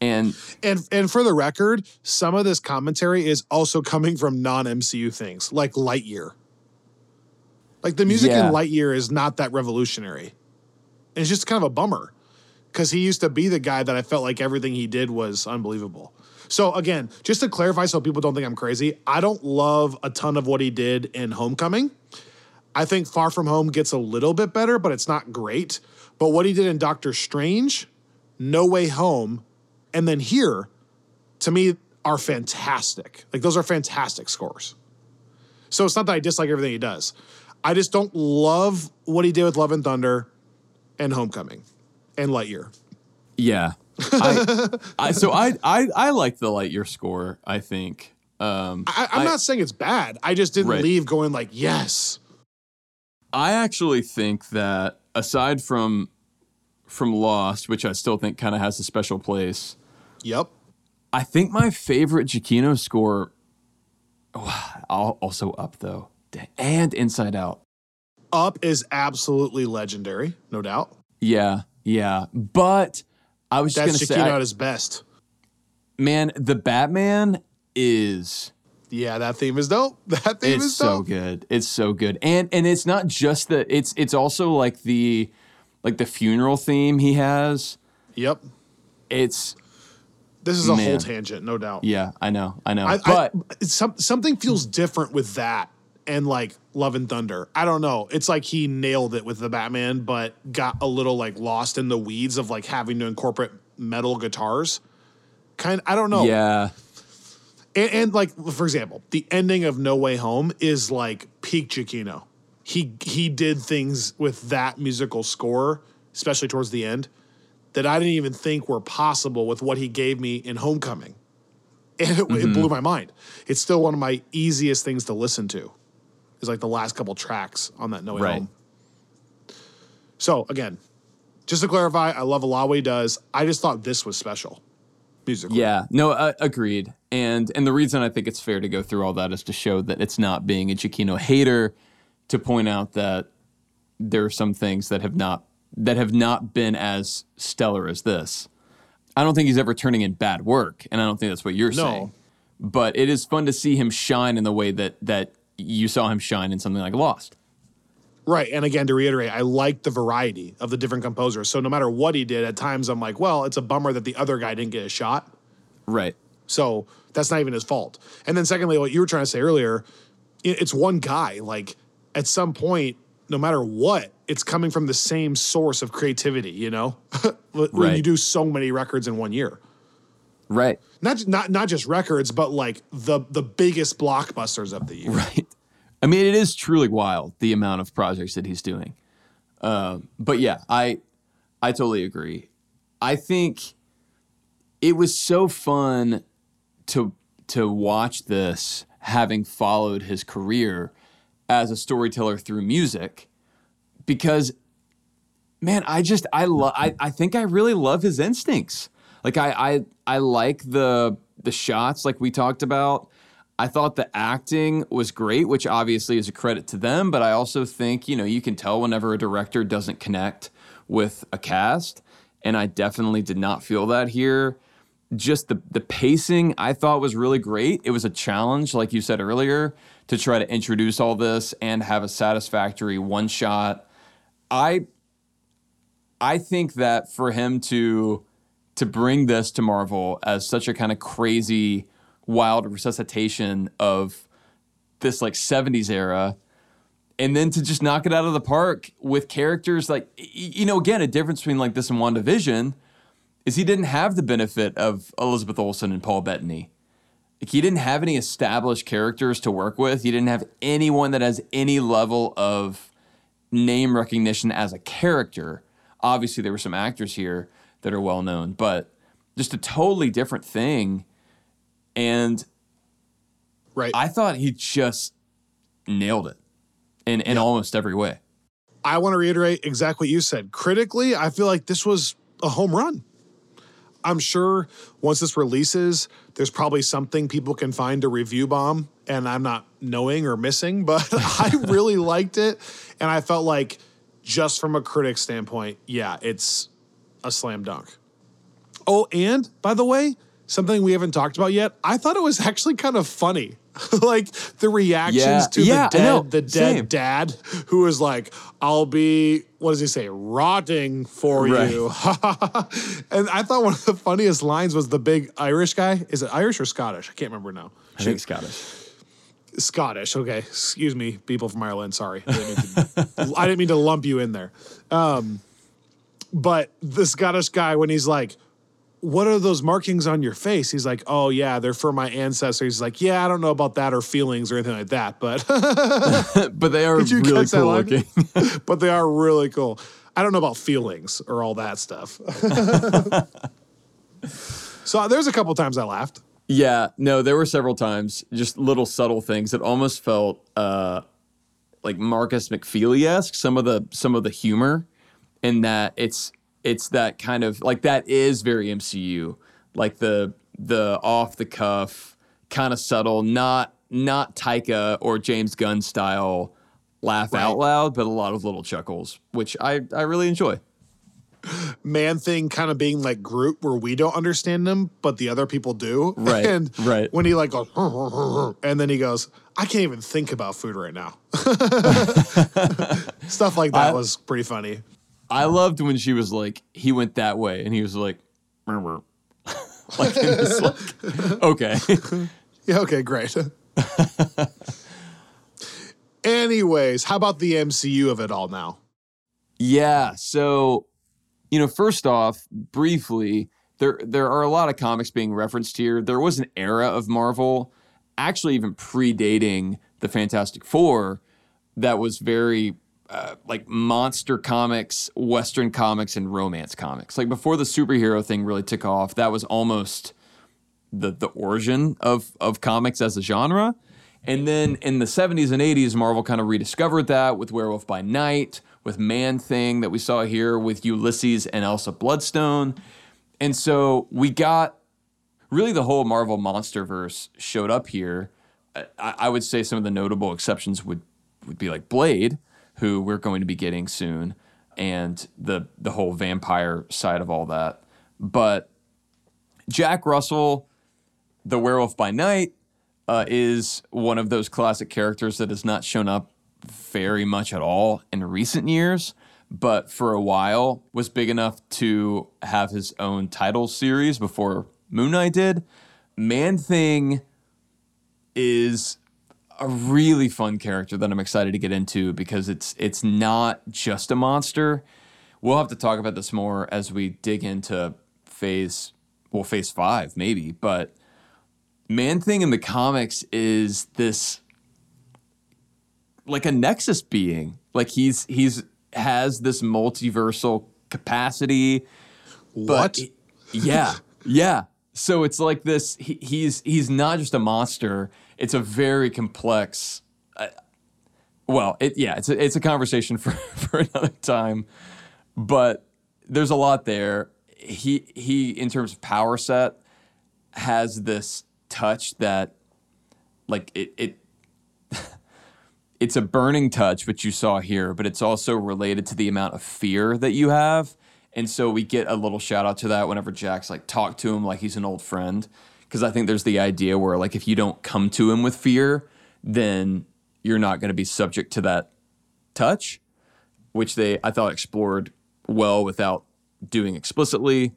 And And and for the record, some of this commentary is also coming from non-MCU things, like Lightyear. Like the music Yeah. in Lightyear is not that revolutionary. And it's just kind of a bummer. Because he used to be the guy that I felt like everything he did was unbelievable. So again, just to clarify so people don't think I'm crazy, I don't love a ton of what he did in Homecoming. I think Far From Home gets a little bit better, but it's not great. But what he did in Doctor Strange, No Way Home, and then here, to me, are fantastic. Like those are fantastic scores. So it's not that I dislike everything he does. I just don't love what he did with Love and Thunder and Homecoming and Lightyear. yeah, I, I, so I, I I like the Lightyear score. I think. Um, I, I'm I- not saying it's bad. I just didn't Right. leave going like, yes. I actually think that aside from from Lost, which I still think kind of has a special place, Yep. I think my favorite Giacchino score, (sighs) oh, also up though, and Inside Out. Up is absolutely legendary, no doubt. Yeah, yeah. But I was just That's gonna say, I- at his best. man, the Batman is Yeah, that theme is dope. (laughs) That theme it's is so dope. good. It's so good, and and it's not just the it's it's also like the like the funeral theme he has. Yep. It's This is a whole tangent, no doubt. yeah, I know, I know, I, but. I, some, something feels different with that and like Love and Thunder. I don't know. It's like he nailed it with the Batman, but got a little like lost in the weeds of like having to incorporate metal guitars. Kind, I don't know. Yeah, And, and like for example, the ending of No Way Home is like peak Giacchino. He he did things with that musical score, especially towards the end, that I didn't even think were possible with what he gave me in Homecoming. (laughs) And it, it mm-hmm. blew my mind. It's still one of my easiest things to listen to. Is like the last couple tracks on that No Way Right. Home. So again, just to clarify, I love a lot what he does. I just thought this was special, musically. yeah, no, uh, agreed. And and the reason I think it's fair to go through all that is to show that it's not being a Giacchino hater, to point out that there are some things that have not that have not been as stellar as this. I don't think he's ever turning in bad work, and I don't think that's what you're No. saying. But it is fun to see him shine in the way that that you saw him shine in something like Lost. Right. And again, to reiterate, I like the variety of the different composers. So no matter what he did, at times I'm like, well, it's a bummer that the other guy didn't get a shot. Right. So that's not even his fault. And then secondly, what you were trying to say earlier, it's one guy. Like at some point, no matter what, it's coming from the same source of creativity, you know? (laughs) when Right. you do so many records in one year. Right. Not, not not just records, but like the the biggest blockbusters of the year. Right. I mean, it is truly wild the amount of projects that he's doing. Um, but yeah, I I totally agree. I think it was so fun to to watch this, having followed his career as a storyteller through music, because man, I just I love I, I think I really love his instincts. Like I I I like the the shots like we talked about. I thought the acting was great, which obviously is a credit to them, but I also think, you know, you can tell whenever a director doesn't connect with a cast, and I definitely did not feel that here. Just the the pacing I thought was really great. It was a challenge, like you said earlier, to try to introduce all this and have a satisfactory one shot. I I think that for him to to bring this to Marvel as such a kind of crazy, wild resuscitation of this like 70s era, and then to just knock it out of the park with characters like you know, again, a difference between like this and WandaVision is he didn't have the benefit of Elizabeth Olsen and Paul Bettany. Like he didn't have any established characters to work with. He didn't have anyone that has any level of name recognition as a character. Obviously, there were some actors here that are well known, but just a totally different thing. And Right. I thought he just nailed it in, in almost every way. I want to reiterate exactly what you said. Critically, I feel like this was a home run. I'm sure once this releases, there's probably something people can find to review bomb, and I'm not knowing or missing, (laughs) but I really (laughs) liked it. And I felt like, just from a critic standpoint, yeah, it's a slam dunk. Oh, and by the way, something we haven't talked about yet, I thought it was actually kind of funny. (laughs) like the reactions Yeah, to yeah, the dead, the dead same. dad who was like, I'll be, what does he say, rotting for Right. you. (laughs) and I thought one of the funniest lines was the big Irish guy. Is it Irish or Scottish? I can't remember now. I think Scottish. Scottish. Okay, excuse me, people from Ireland. Sorry, I didn't mean to, (laughs) didn't mean to lump you in there. Um, but the Scottish guy, when he's like, "What are those markings on your face?" He's like, "Oh yeah, they're for my ancestors." He's like, "Yeah, I don't know about that or feelings or anything like that, but (laughs) But they are (laughs) really cool looking. (laughs) but they are really cool." I don't know about feelings or all that stuff. So there's a couple times I laughed. Yeah, no, there were several times, just little subtle things. It almost felt uh, like Markus McFeely esque. Some of the some of the humor, in that it's it's that kind of like that is very MCU, like the the off the cuff, kind of subtle, not not Taika or James Gunn style laugh Right. out loud, but a lot of little chuckles, which I I really enjoy. Man thing kind of being like Groot, where we don't understand him, but the other people do. Right, (laughs) And right. when he like goes, (laughs) and then he goes, I can't even think about food right now. (laughs) Stuff like that I- was pretty funny. I loved when she was like, he went that way, and he was like, "Murmur." (laughs) like, like, (laughs) okay. Yeah, okay, great. (laughs) Anyways, how about the MCU of it all now? Yeah. So, you know, first off, briefly, there there are a lot of comics being referenced here. There was an era of Marvel, actually even predating the Fantastic Four, that was very uh, like monster comics, Western comics, and romance comics. Like before the superhero thing really took off, that was almost the the origin of of comics as a genre. And then in the 70s and 80s, Marvel kind of rediscovered that with Werewolf by Night, with Man Thing that we saw here, with Ulysses and Elsa Bloodstone. And so we got really the whole Marvel MonsterVerse showed up here. I, I would say some of the notable exceptions would would be like Blade, who we're going to be getting soon, and the the whole vampire side of all that. But Jack Russell, the Werewolf by Night, uh, is one of those classic characters that has not shown up very much at all in recent years, but for a while was big enough to have his own title series before Moon Knight did. Man Thing is a really fun character that I'm excited to get into because it's it's not just a monster. We'll have to talk about this more as we dig into phase well phase 5 maybe, but Man Thing in the comics is this like a nexus being. Like he's he's has this multiversal capacity. What? But yeah, yeah. So it's like this. He, he's he's not just a monster. It's a very complex. Uh, well, it yeah. It's a, it's a conversation for (laughs) for another time. But there's a lot there. He he in terms of power set has this touch that like it it (laughs) it's a burning touch which you saw here but it's also related to the amount of fear that you have and so we get a little shout out to that whenever jack's like talk to him like he's an old friend because i think there's the idea where like if you don't come to him with fear then you're not going to be subject to that touch which they i thought explored well without doing explicitly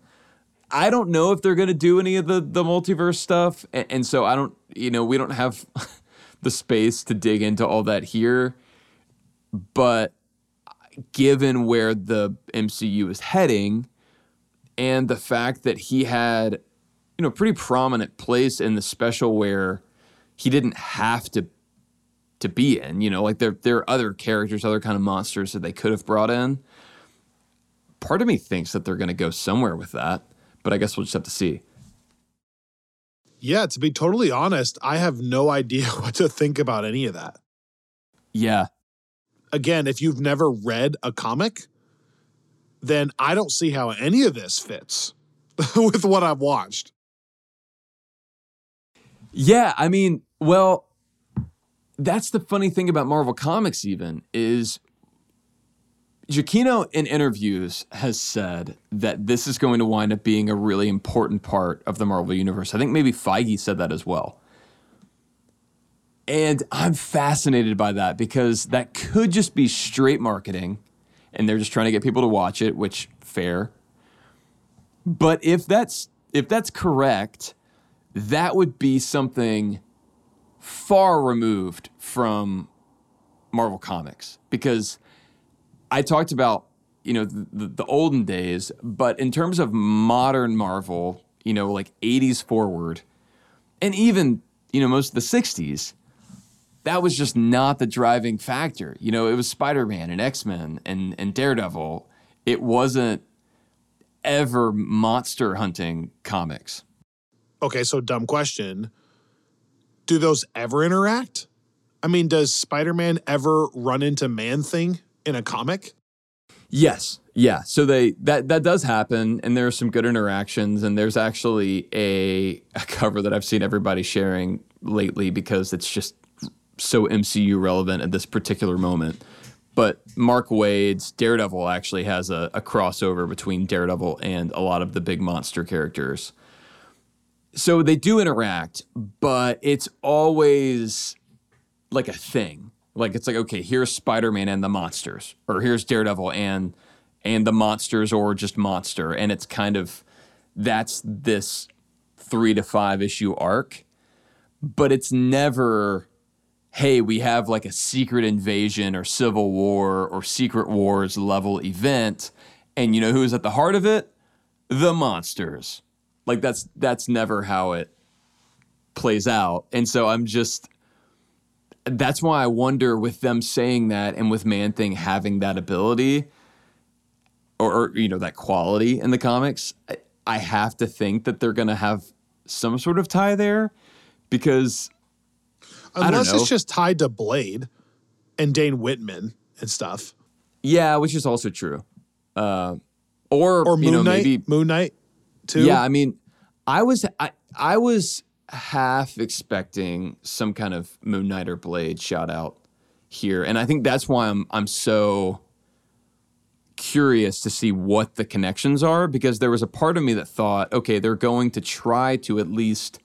I don't know if they're going to do any of the the multiverse stuff, and, and so I don't. You know, we don't have (laughs) the space to dig into all that here. But given where the MCU is heading, and the fact that he had, you know, pretty prominent place in the special where he didn't have to to be in. You know, like there there are other characters, other kind of monsters that they could have brought in. Part of me thinks that they're going to go somewhere with that but I guess we'll just have to see. Yeah, to be totally honest, I have no (laughs) idea what to think about any of that. Yeah. Again, if you've never read a comic, then I don't see how any of this fits (laughs) with what I've watched. Yeah, I mean, well, that's the funny thing about Marvel Comics even is Giacchino in interviews has said that this is going to wind up being a really important part of the Marvel universe. I think maybe Feige said that as well. And I'm fascinated by that because that could just be straight marketing and they're just trying to get people to watch it, which fair. But if that's if that's correct, that would be something far removed from Marvel Comics because I talked about you know the, the, olden days, but in terms of modern Marvel, you know, like 80s forward, and even you know most of the 60s, that was just not the driving factor. You know, it was Spider Man and X Men and and Daredevil. It wasn't ever monster hunting comics. Okay, so dumb question. Do those ever interact? I mean, does Spider Man ever run into Man Thing in a comic? Yes. Yeah. So they that that does happen and there are some good interactions and there's actually a, a cover that I've seen everybody sharing lately because it's just so MCU relevant at this particular moment. But Mark Waid's Daredevil actually has a, a crossover between Daredevil and a lot of the big monster characters. So they do interact, but it's always like a thing. Like it's like okay, here's Spider-Man and the monsters, or here's Daredevil and and the monsters, or just monster, and it's kind of that's this three to five issue arc, but it's never hey, we have like a secret invasion or civil war or secret wars level event, and you know who's at the heart of it? The monsters. Like that's that's never how it plays out. And so I'm just that's why I wonder with them saying that and with Man Thing having that ability or, or you know that quality in the comics, I, I have to think that they're going to have some sort of tie there because Unless it's just tied to Blade and Dane Whitman and stuff. yeah, which is also true. Uh, or Or Moon you know Knight. maybe Moon Knight, too. Yeah, I mean, I was I, I was half expecting some kind of Moon Knight or Blade shout out here, and I think that's why I'm I'm so curious to see what the connections are because there was a part of me that thought, okay, they're going to try to at least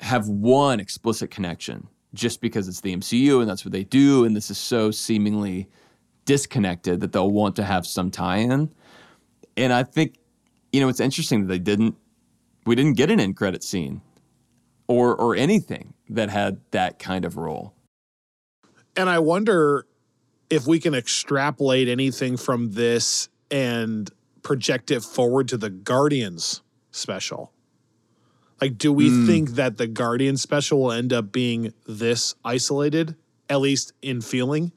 have one explicit connection just because it's the MCU and that's what they do and this is so seemingly disconnected that they'll want to have some tie-in. And I think you know, it's interesting that they didn't we didn't get an end credit scene or or anything that had that kind of role. And I wonder if we can extrapolate anything from this and project it forward to the Guardians special. Like, do we Hmm. think that the Guardians special will end up being this isolated, at least in feeling?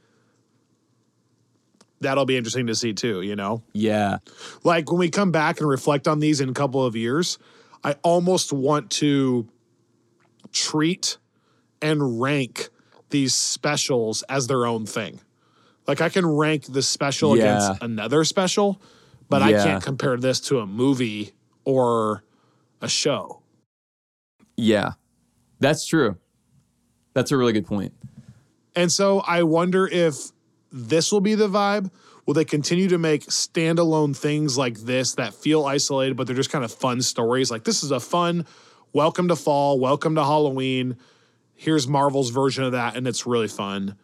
That'll be interesting to see too, you know? Yeah. like when we come back and reflect on these in a couple of years, I almost want to treat and rank these specials as their own thing. Like I can rank the special Yeah. against another special, but I can't compare this to a movie or a show. Yeah. That's true. That's a really good point. And so I wonder if this will be the vibe. Will they continue to make standalone things like this that feel isolated, but they're just kind of fun stories? Like, this is a fun welcome to fall, welcome to Halloween. Here's Marvel's version of that, and it's really fun.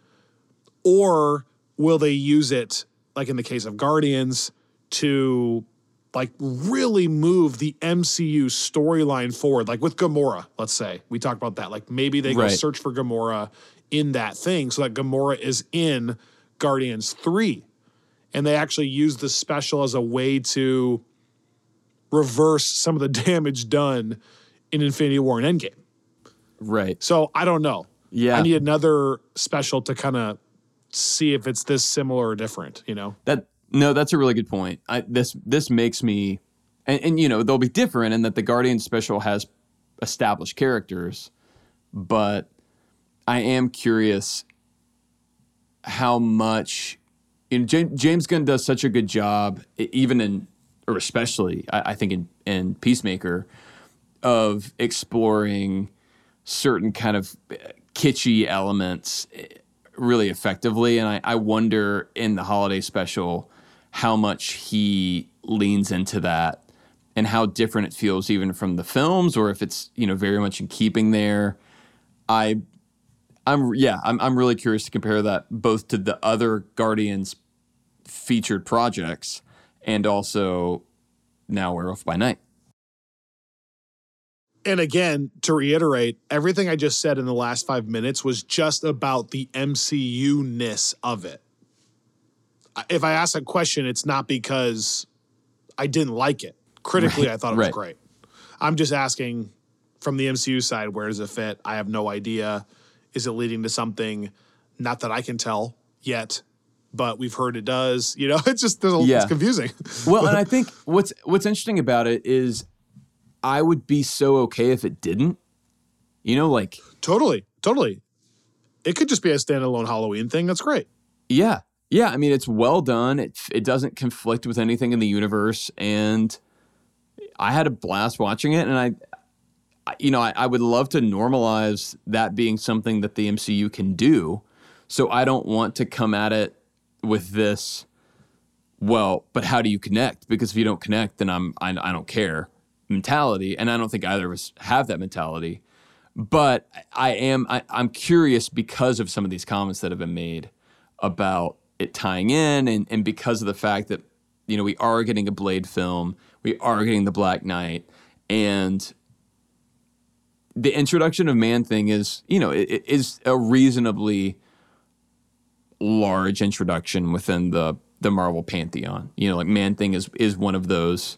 Or will they use it, like in the case of Guardians, to like really move the MCU storyline forward, like with Gamora, let's say. We talked about that. Like maybe they go Right. search for Gamora in that thing so that Gamora is in Guardians 3. And they actually use the special as a way to reverse some of the (laughs) damage done in Infinity War and Endgame. Right. So I don't know. Yeah. I need another special to kind of see if it's this similar or different, you know? That no, that's a really good point. I this this makes me and, and you know, they'll be different in that the Guardian special has established characters, but I am curious how much you know, James, Gunn does such a good job, even in or especially I, I think in, in Peacemaker, of exploring certain kind of uh, kitschy elements eh, really effectively. And I, I wonder in the holiday special how much he leans into that and how different it feels even from the films or if it's, you know, very much in keeping there. I I'm yeah, I'm I'm really curious to compare that both to the other Guardians featured projects and also now Werewolf by Night. And again, to reiterate, everything I just said in the last five minutes was just about the MCU ness of it. If I ask a question, it's not because I didn't like it. Critically, I thought it was great. I'm just asking from the MCU side, where does it fit? I have no idea. Is it leading to something? Not that I can tell yet, but we've heard it does. You know, (laughs) it's just there's a, Yeah. it's confusing. Well, and I (laughs) think what's what's interesting about it is I would be so okay if it didn't. You know, like Totally, totally. It could just be a standalone Halloween thing. That's great. Yeah. Yeah. I mean, it's well done. It, it doesn't conflict with anything in the universe. And I had a blast watching it. And I, I- you know, I, I would love to normalize that being something that the MCU can do. So I don't want to come at it with this, well, but how do you connect? Because if you don't connect, then I'm, I, I don't care mentality. And I don't think either of us have that mentality but I am I, I'm curious because of some of these comments that have been made about it tying in and, and because of the fact that you know we are getting a Blade film, we are getting the Black Knight, and the introduction of Man Thing is you know it, it is a reasonably large introduction within the the Marvel pantheon. You know, like Man Thing is is one of those.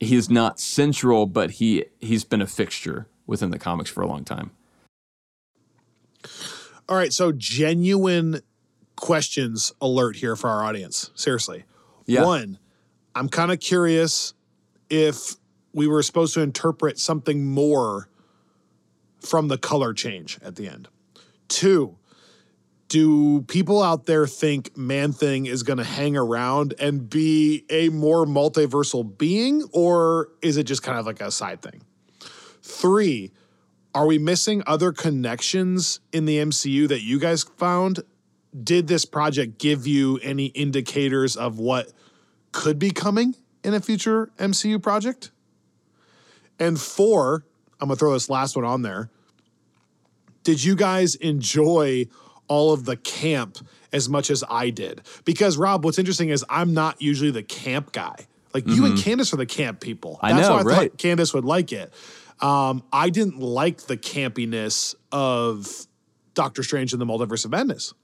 He's not central, but he he's been a fixture within the comics for a long time. All right, so genuine questions alert here for our audience. Seriously. Yeah. One, I'm kind of curious if we were supposed to interpret something more from the color change at the end. Two, do people out there think Man Thing is going to hang around and be a more multiversal being, or is it just kind of like a side thing? Three, are we missing other connections in the MCU that you guys found? Did this project give you any indicators of what could be coming in a future MCU project? And four, I'm gonna throw this last one on there. Did you guys enjoy all of the camp as much as I did? Because Rob, what's interesting is I'm not usually the camp guy. Like you and Candace are the camp people. I That's know, why I right. thought Candace would like it. Um, I didn't like the campiness of Doctor Strange in the Multiverse of Madness.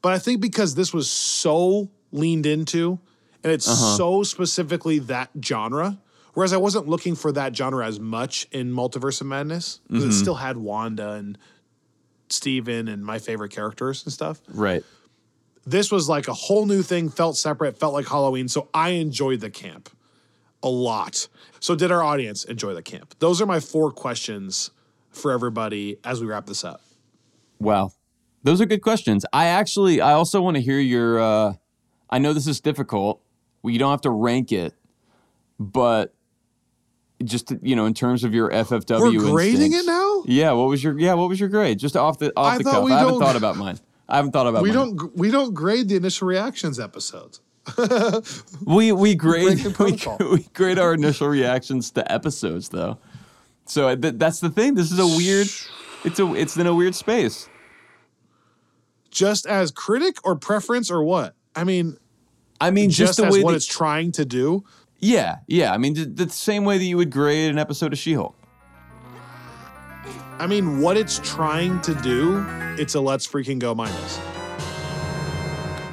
But I think because this was so leaned into and it's Uh-huh. so specifically that genre, whereas I wasn't looking for that genre as much in Multiverse of Madness, because Mm-hmm. it still had Wanda and Stephen and my favorite characters and stuff. Right. This was like a whole new thing, felt separate, felt like Halloween. So I enjoyed the camp a lot. So did our audience enjoy the camp? Those are my four questions for everybody as we wrap this up. Wow. Those are good questions. I actually, I also want to hear your. Uh, I know this is difficult. You don't have to rank it, but just you know, in terms of your FFW, We're grading instincts. it now? Yeah. What was your Yeah. What was your grade? Just off the off I the cuff. I haven't thought about mine. I haven't thought about We mine. don't we don't grade the initial reactions episodes. (laughs) We we grade we, (laughs) we grade our initial reactions to episodes though. So uh, th- that's the thing. This is a weird. It's a it's in a weird space. Just as critic or preference or what? I mean, I mean, just, just, the as way what that- it's trying to do. Yeah, yeah. I mean, the, the same way that you would grade an episode of She-Hulk. I mean, what it's trying to do, it's a let's freaking go minus.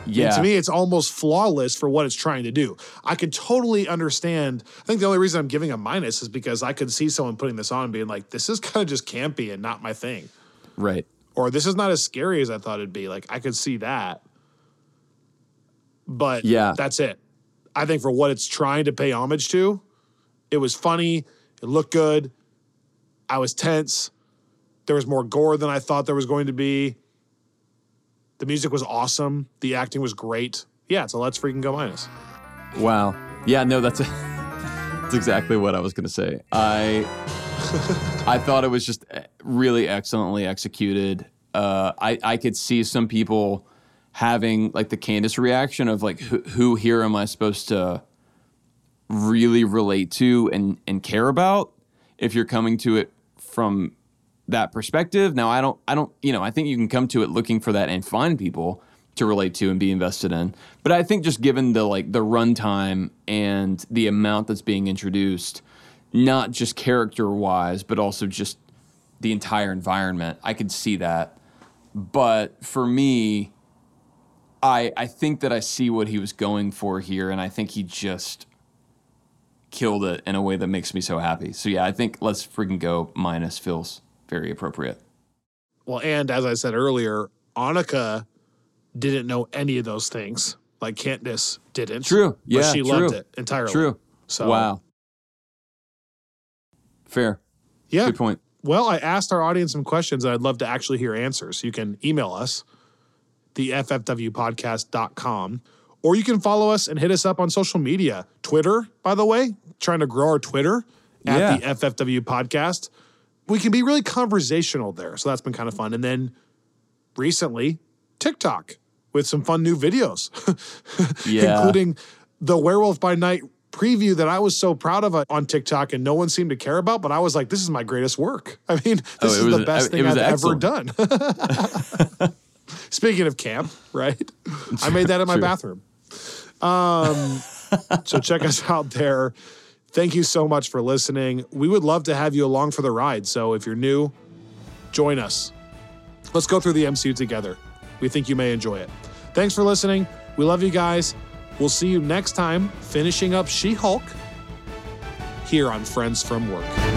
Yeah. And to me, it's almost flawless for what it's trying to do. I could totally understand. I think the only reason I'm giving a minus is because I could see someone putting this on and being like, this is kind of just campy and not my thing. right. Or this is not as scary as I thought it'd be. Like, I could see that. But Yeah. that's it. I think for what it's trying to pay homage to, it was funny. It looked good. I was tense. There was more gore than I thought there was going to be. The music was awesome. The acting was great. Yeah, so let's freaking go minus. Wow. Yeah. No, that's a, (laughs) that's exactly what I was gonna say. I I thought it was just eh, really excellently executed. Uh, I I could see some people having like the Candace reaction of like who, who here am I supposed to really relate to and and care about if you're coming to it from that perspective. Now I don't I don't you know I think you can come to it looking for that and find people to relate to and be invested in. But I think just given the like the runtime and the amount that's being introduced, not just character wise, but also just the entire environment, I could see that. But for me, I I think that I see what he was going for here, and I think he just killed it in a way that makes me so happy. So yeah, I think let's freaking go minus feels very appropriate. Well, and as I said earlier, Annika didn't know any of those things. Like Candace didn't. True. But Yeah, she true. loved it entirely. True. So wow. Fair. Yeah. Good point. Well, I asked our audience some questions and I'd love to actually hear answers. You can email us, the ffwpodcast.com, or you can follow us and hit us up on social media. Twitter, by the way, trying to grow our Twitter at Yeah. the FFW podcast. We can be really conversational there. So that's been kind of fun. And then recently, TikTok with some fun new videos, (laughs) Yeah. including the Werewolf by Night preview that I was so proud of uh, on TikTok and no one seemed to care about, but I was like, this is my greatest work. (laughs) I mean, this Oh, is was- the best thing I've excellent. ever done. (laughs) Speaking of camp, right? I made that in my bathroom. Um, so check us out there. Thank you so much for listening. We would love to have you along for the ride. So if you're new, join us. Let's go through the MCU together. We think you may enjoy it. Thanks for listening. We love you guys. We'll see you next time finishing up She Hulk here on Friends from Work.